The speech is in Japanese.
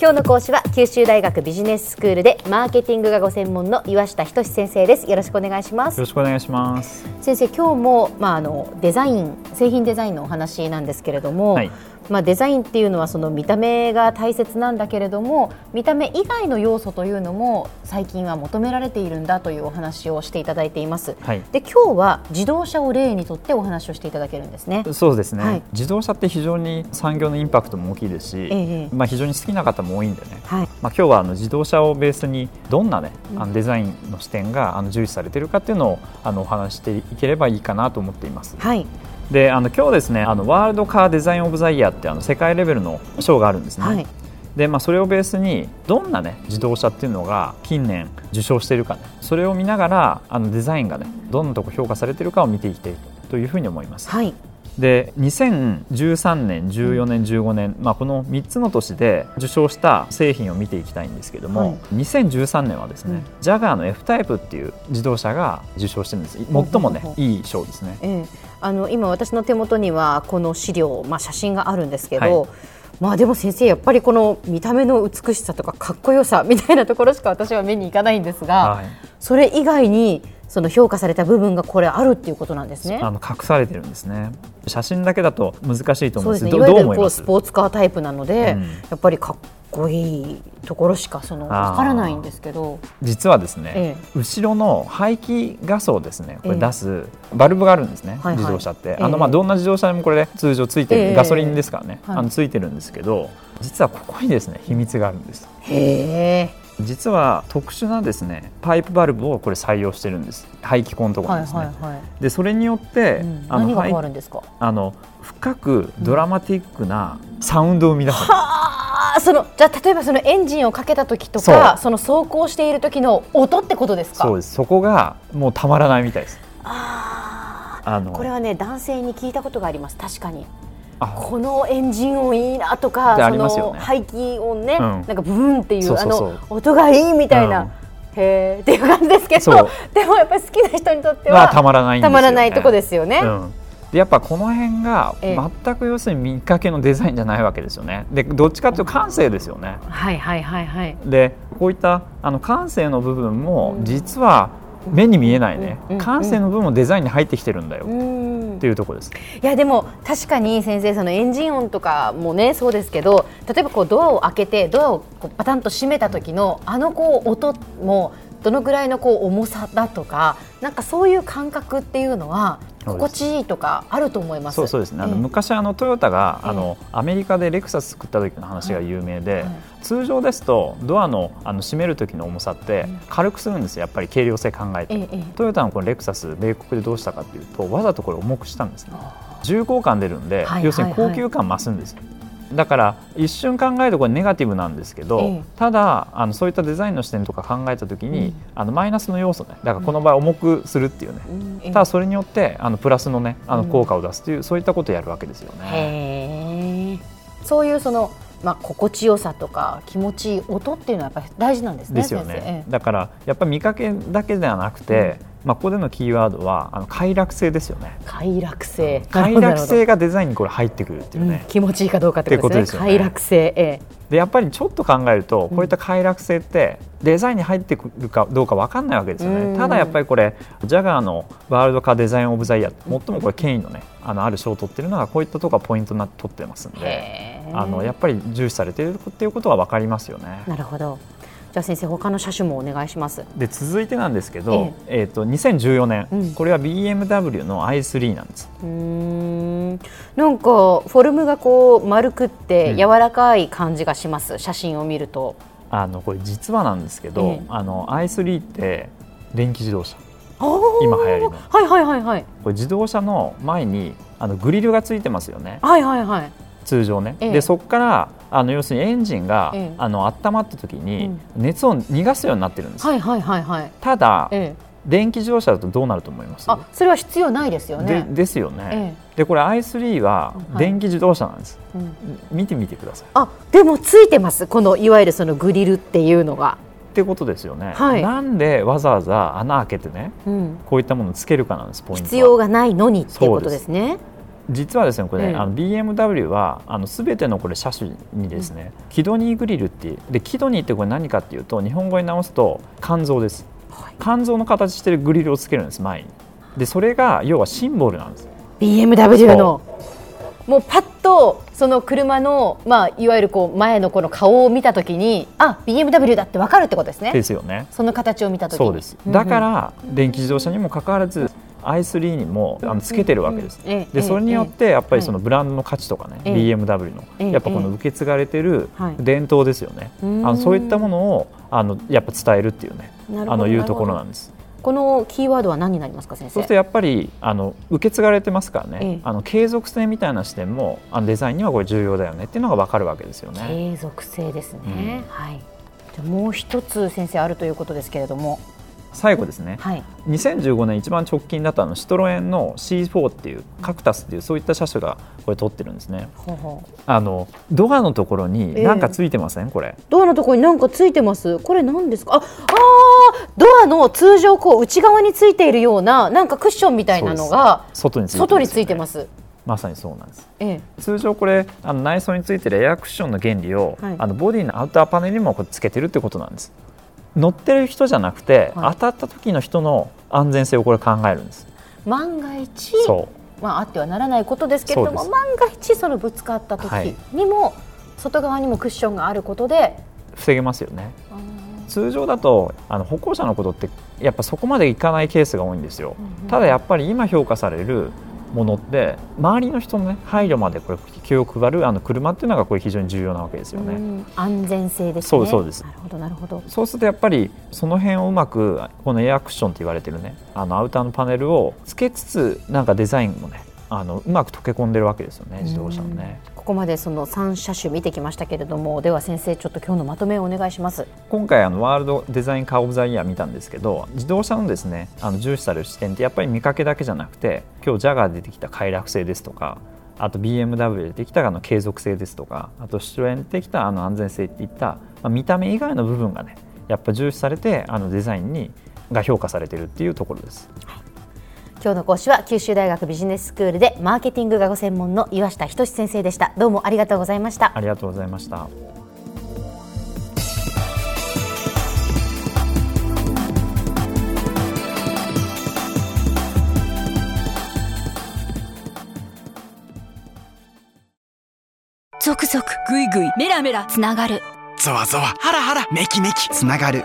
今日の講師は九州大学ビジネススクールでマーケティングがご専門の岩下仁先生です。よろしくお願いします。よろしくお願いします。先生今日もまああのデザイン製品デザインのお話なんですけれども、はいまあ、デザインっていうのはその見た目が大切なんだけれども見た目以外の要素というのも最近は求められているんだというお話をしていただいています、はい、で今日は自動車を例にとってお話をしていただけるんですね。そうですね、はい、自動車って非常に産業のインパクトも大きいですし、ええ、まあ、非常に好きな方も多いんでね、はい、まあ、今日はあの自動車をベースにどんな、ね、あのデザインの視点があの重視されているかっていうのをあのお話していければいいかなと思っています。はいであの今日ですねあのワールドカーデザインオブザイヤーってあの世界レベルの賞があるんですね。はい。でまあ、それをベースにどんな、ね、自動車っていうのが近年受賞しているか、ね、それを見ながらあのデザインが、ね、どんなとこ評価されているかを見ていきたいというふうに思います。はい。で2013年、14年、15年、まあ、この3つの年で受賞した製品を見ていきたいんですけども、はい、2013年はですね、うん、ジャガーの F タイプっていう自動車が受賞してるんです。最もね、いい賞ですね。えーあの今私の手元にはこの資料、まあ、写真があるんですけど、はい、まあでも先生やっぱりこの見た目の美しさとかかっこよさみたいなところしか私は目にいかないんですが、はい、それ以外にその評価された部分がこれあるっていうことなんですね。あの隠されてるんですね。写真だけだと難しいと思うんですね。いわゆるこうスポーツカータイプなので、うん、やっぱりかっこいいところしかそのわからないんですけど。実はですね、ええ、後ろの排気ガスをですねこれ出すバルブがあるんですね、え、自動車って、あのまあどんな自動車でもこれ、通常ついてる、ガソリンですからね、はい、あのついてるんですけど実はここにですね秘密があるんです。へ実は特殊なですねパイプバルブをこれ採用してるんです。排気口のところですね、はいはいはい、でそれによって、うん、あのあの深くドラマティックなサウンドを生み出す、うんあそのじゃ例えばそのエンジンをかけた時とかその走行している時の音ってことですか？そうです。そこがもうたまらないみたいです。ああの。これはね男性に聞いたことがあります。確かに。このエンジン音いいなとか、ね、その排気音ね、うん、なんかブーンっていうあの音がいいみたいな、うん、へえっていう感じですけどでもやっぱり好きな人にとっては、まあ、たまらない、ね、たまらないとこですよね。うんでやっぱこの辺が全く要するに見かけのデザインじゃないわけですよね。でどっちかというと感性ですよね。はいはいはいはい。でこういったあの感性の部分も実は目に見えないね、感性の部分もデザインに入ってきてるんだよっていうところです。いやでも確かに先生そのエンジン音とかもねそうですけど例えばこうドアを開けてドアをこうパタンと閉めた時のあのこう音もどのぐらいのこう重さだとかなんかそういう感覚っていうのは心地いいとかあると思います。そうそうですね。あの、昔あのトヨタが、あのアメリカでレクサス作った時の話が有名で、通常ですとドアのあの閉める時の重さって軽くするんですよ。やっぱり軽量性考えて。トヨタのこのレクサス米国でどうしたかというとわざとこれ重くしたんですね。重厚感出るんで、要するに高級感増すんですよ。だから一瞬考えるとこれネガティブなんですけど、ええ、ただあのそういったデザインの視点とか考えた時に、うん、あのマイナスの要素ねだからこの場合重くするっていうね、うん、ただそれによってあのプラスのねあの効果を出すという、うん、そういったことをやるわけですよね。そういうそのまあ、心地よさとか気持ちいい音っていうのはやっぱり大事なんですね。ですよね。だからやっぱり見かけだけではなくて、まあ、ここでのキーワードはあの快楽性ですよね。快楽性。快楽性がデザインにこれ入ってくるっていうね、うん、気持ちいいかどうかってことですね、ね、快楽性、ええ、でやっぱりちょっと考えるとこういった快楽性ってデザインに入ってくるかどうか分かんないわけですよね、ただやっぱりこれジャガーのワールドカーデザインオブザイヤー最もこれ権威のねあのある賞を取ってるのがこういったところがポイントになって取ってますんで。あのやっぱり重視されているっていうことは分かりますよね。なるほどじゃあ先生他の車種もお願いします。で続いてなんですけど、ええ。えー、と2014年、うん、これは BMW の i3 なんです。うん。なんかフォルムがこう丸くって柔らかい感じがします、うん、写真を見ると。あのこれ実はなんですけど、えあの i3 って電気自動車。今流行りの。はいはいはいはい。これ自動車の前にあのグリルがついてますよね。はいはいはい通常ね、ええ、でそこからあの要するにエンジンが、ええ、あの温まった時に熱を逃がすようになってるんです、はいはいはいはい、ただ、ええ、電気自動車だとどうなると思います？あそれは必要ないですよね。でですよね、でこれ i3 は電気自動車なんです、はいうん、見てみてください。あでもついてます。このいわゆるそのグリルっていうのが。ってことですよね、はい、なんでわざわざ穴開けてね、うん、こういったものをつけるかなんですポイント必要がないのにっていうことですね実はですねこれ、うん、あの BMW はあの全てのこれ車種にですね、うん、キドニーグリルっていうでキドニーってこれ何かっていうと日本語に直すと肝臓です、はい、肝臓の形してるグリルをつけるんです前に。でそれが要はシンボルなんです。BMW の。もうパッとその車の、まあ、いわゆるこう前のこの顔を見たときにあ BMW だって分かるってことですね。ですよね。その形を見たとそうです。だから、電気自動車にもかかわらず i3 にもあのつけてるわけです。でそれによってやっぱりそのブランドの価値とかね、BMW のやっぱこの受け継がれてる伝統ですよね。あのそういったものをあのやっぱ伝えるっていうねあのいうところなんです。このキーワードは何になりますか先生？そうするとやっぱりあの受け継がれてますからね、ええ、あの継続性みたいな視点もあのデザインにはこれ重要だよねっていうのが分かるわけですよね。継続性ですね、うん、はい。じゃもう一つ先生あるということですけれども最後ですね、はい、2015年一番直近だったのシトロエンの C4 っていうカクタスっていうそういった車種がこれ取ってるんですね。あのドアのところに何かついてません、えー、これ。ドアのところに何かついてます？これ何ですか？あ、あドアの通常こう内側についているようななんかクッションみたいなのが外についてます。まさにそうなんです、ええ、通常これあの内装についてるエアクッションの原理を、はい、あのボディのアウターパネルにもこうつけてるってことなんです乗ってる人じゃなくて、はい、当たった時の人の安全性をこれ考えるんです。万が一まあ、あってはならないことですけれども万が一そのぶつかった時にも、はい、外側にもクッションがあることで防げますよね。通常だとあの歩行者のことってやっぱそこまでいかないケースが多いんですよ、うんうん、ただやっぱり今評価されるものって周りの人の、ね、配慮までこれ気を配るあの車っていうのがこれ非常に重要なわけですよね。安全性です、ね、そうそうです。なるほどなるほど。そうするとやっぱりその辺をうまくこのエアクッションと言われてるねあのアウターのパネルをつけつつなんかデザインもねあのうまく溶け込んでるわけですよね自動車のね。ここまでその3車種見てきましたけれどもでは先生ちょっと今日のまとめをお願いします今回あのワールドデザインカー・オブ・ザ・イヤー見たんですけど自動車のですねあの重視される視点ってやっぱり見かけだけじゃなくて今日ジャガーで出てきた快楽性ですとかあと BMW で出てきたあの継続性ですとかあとシトロエンできたあの安全性っていった、まあ、見た目以外の部分がねやっぱ重視されてあのデザインにが評価されているっていうところです。はい今日の講師は九州大学ビジネススクールでマーケティングがご専門の岩下仁先生でした。どうもありがとうございました。ありがとうございました。続々ぐいぐいメラメラつながる。ゾワゾワハラハラメキメキつながる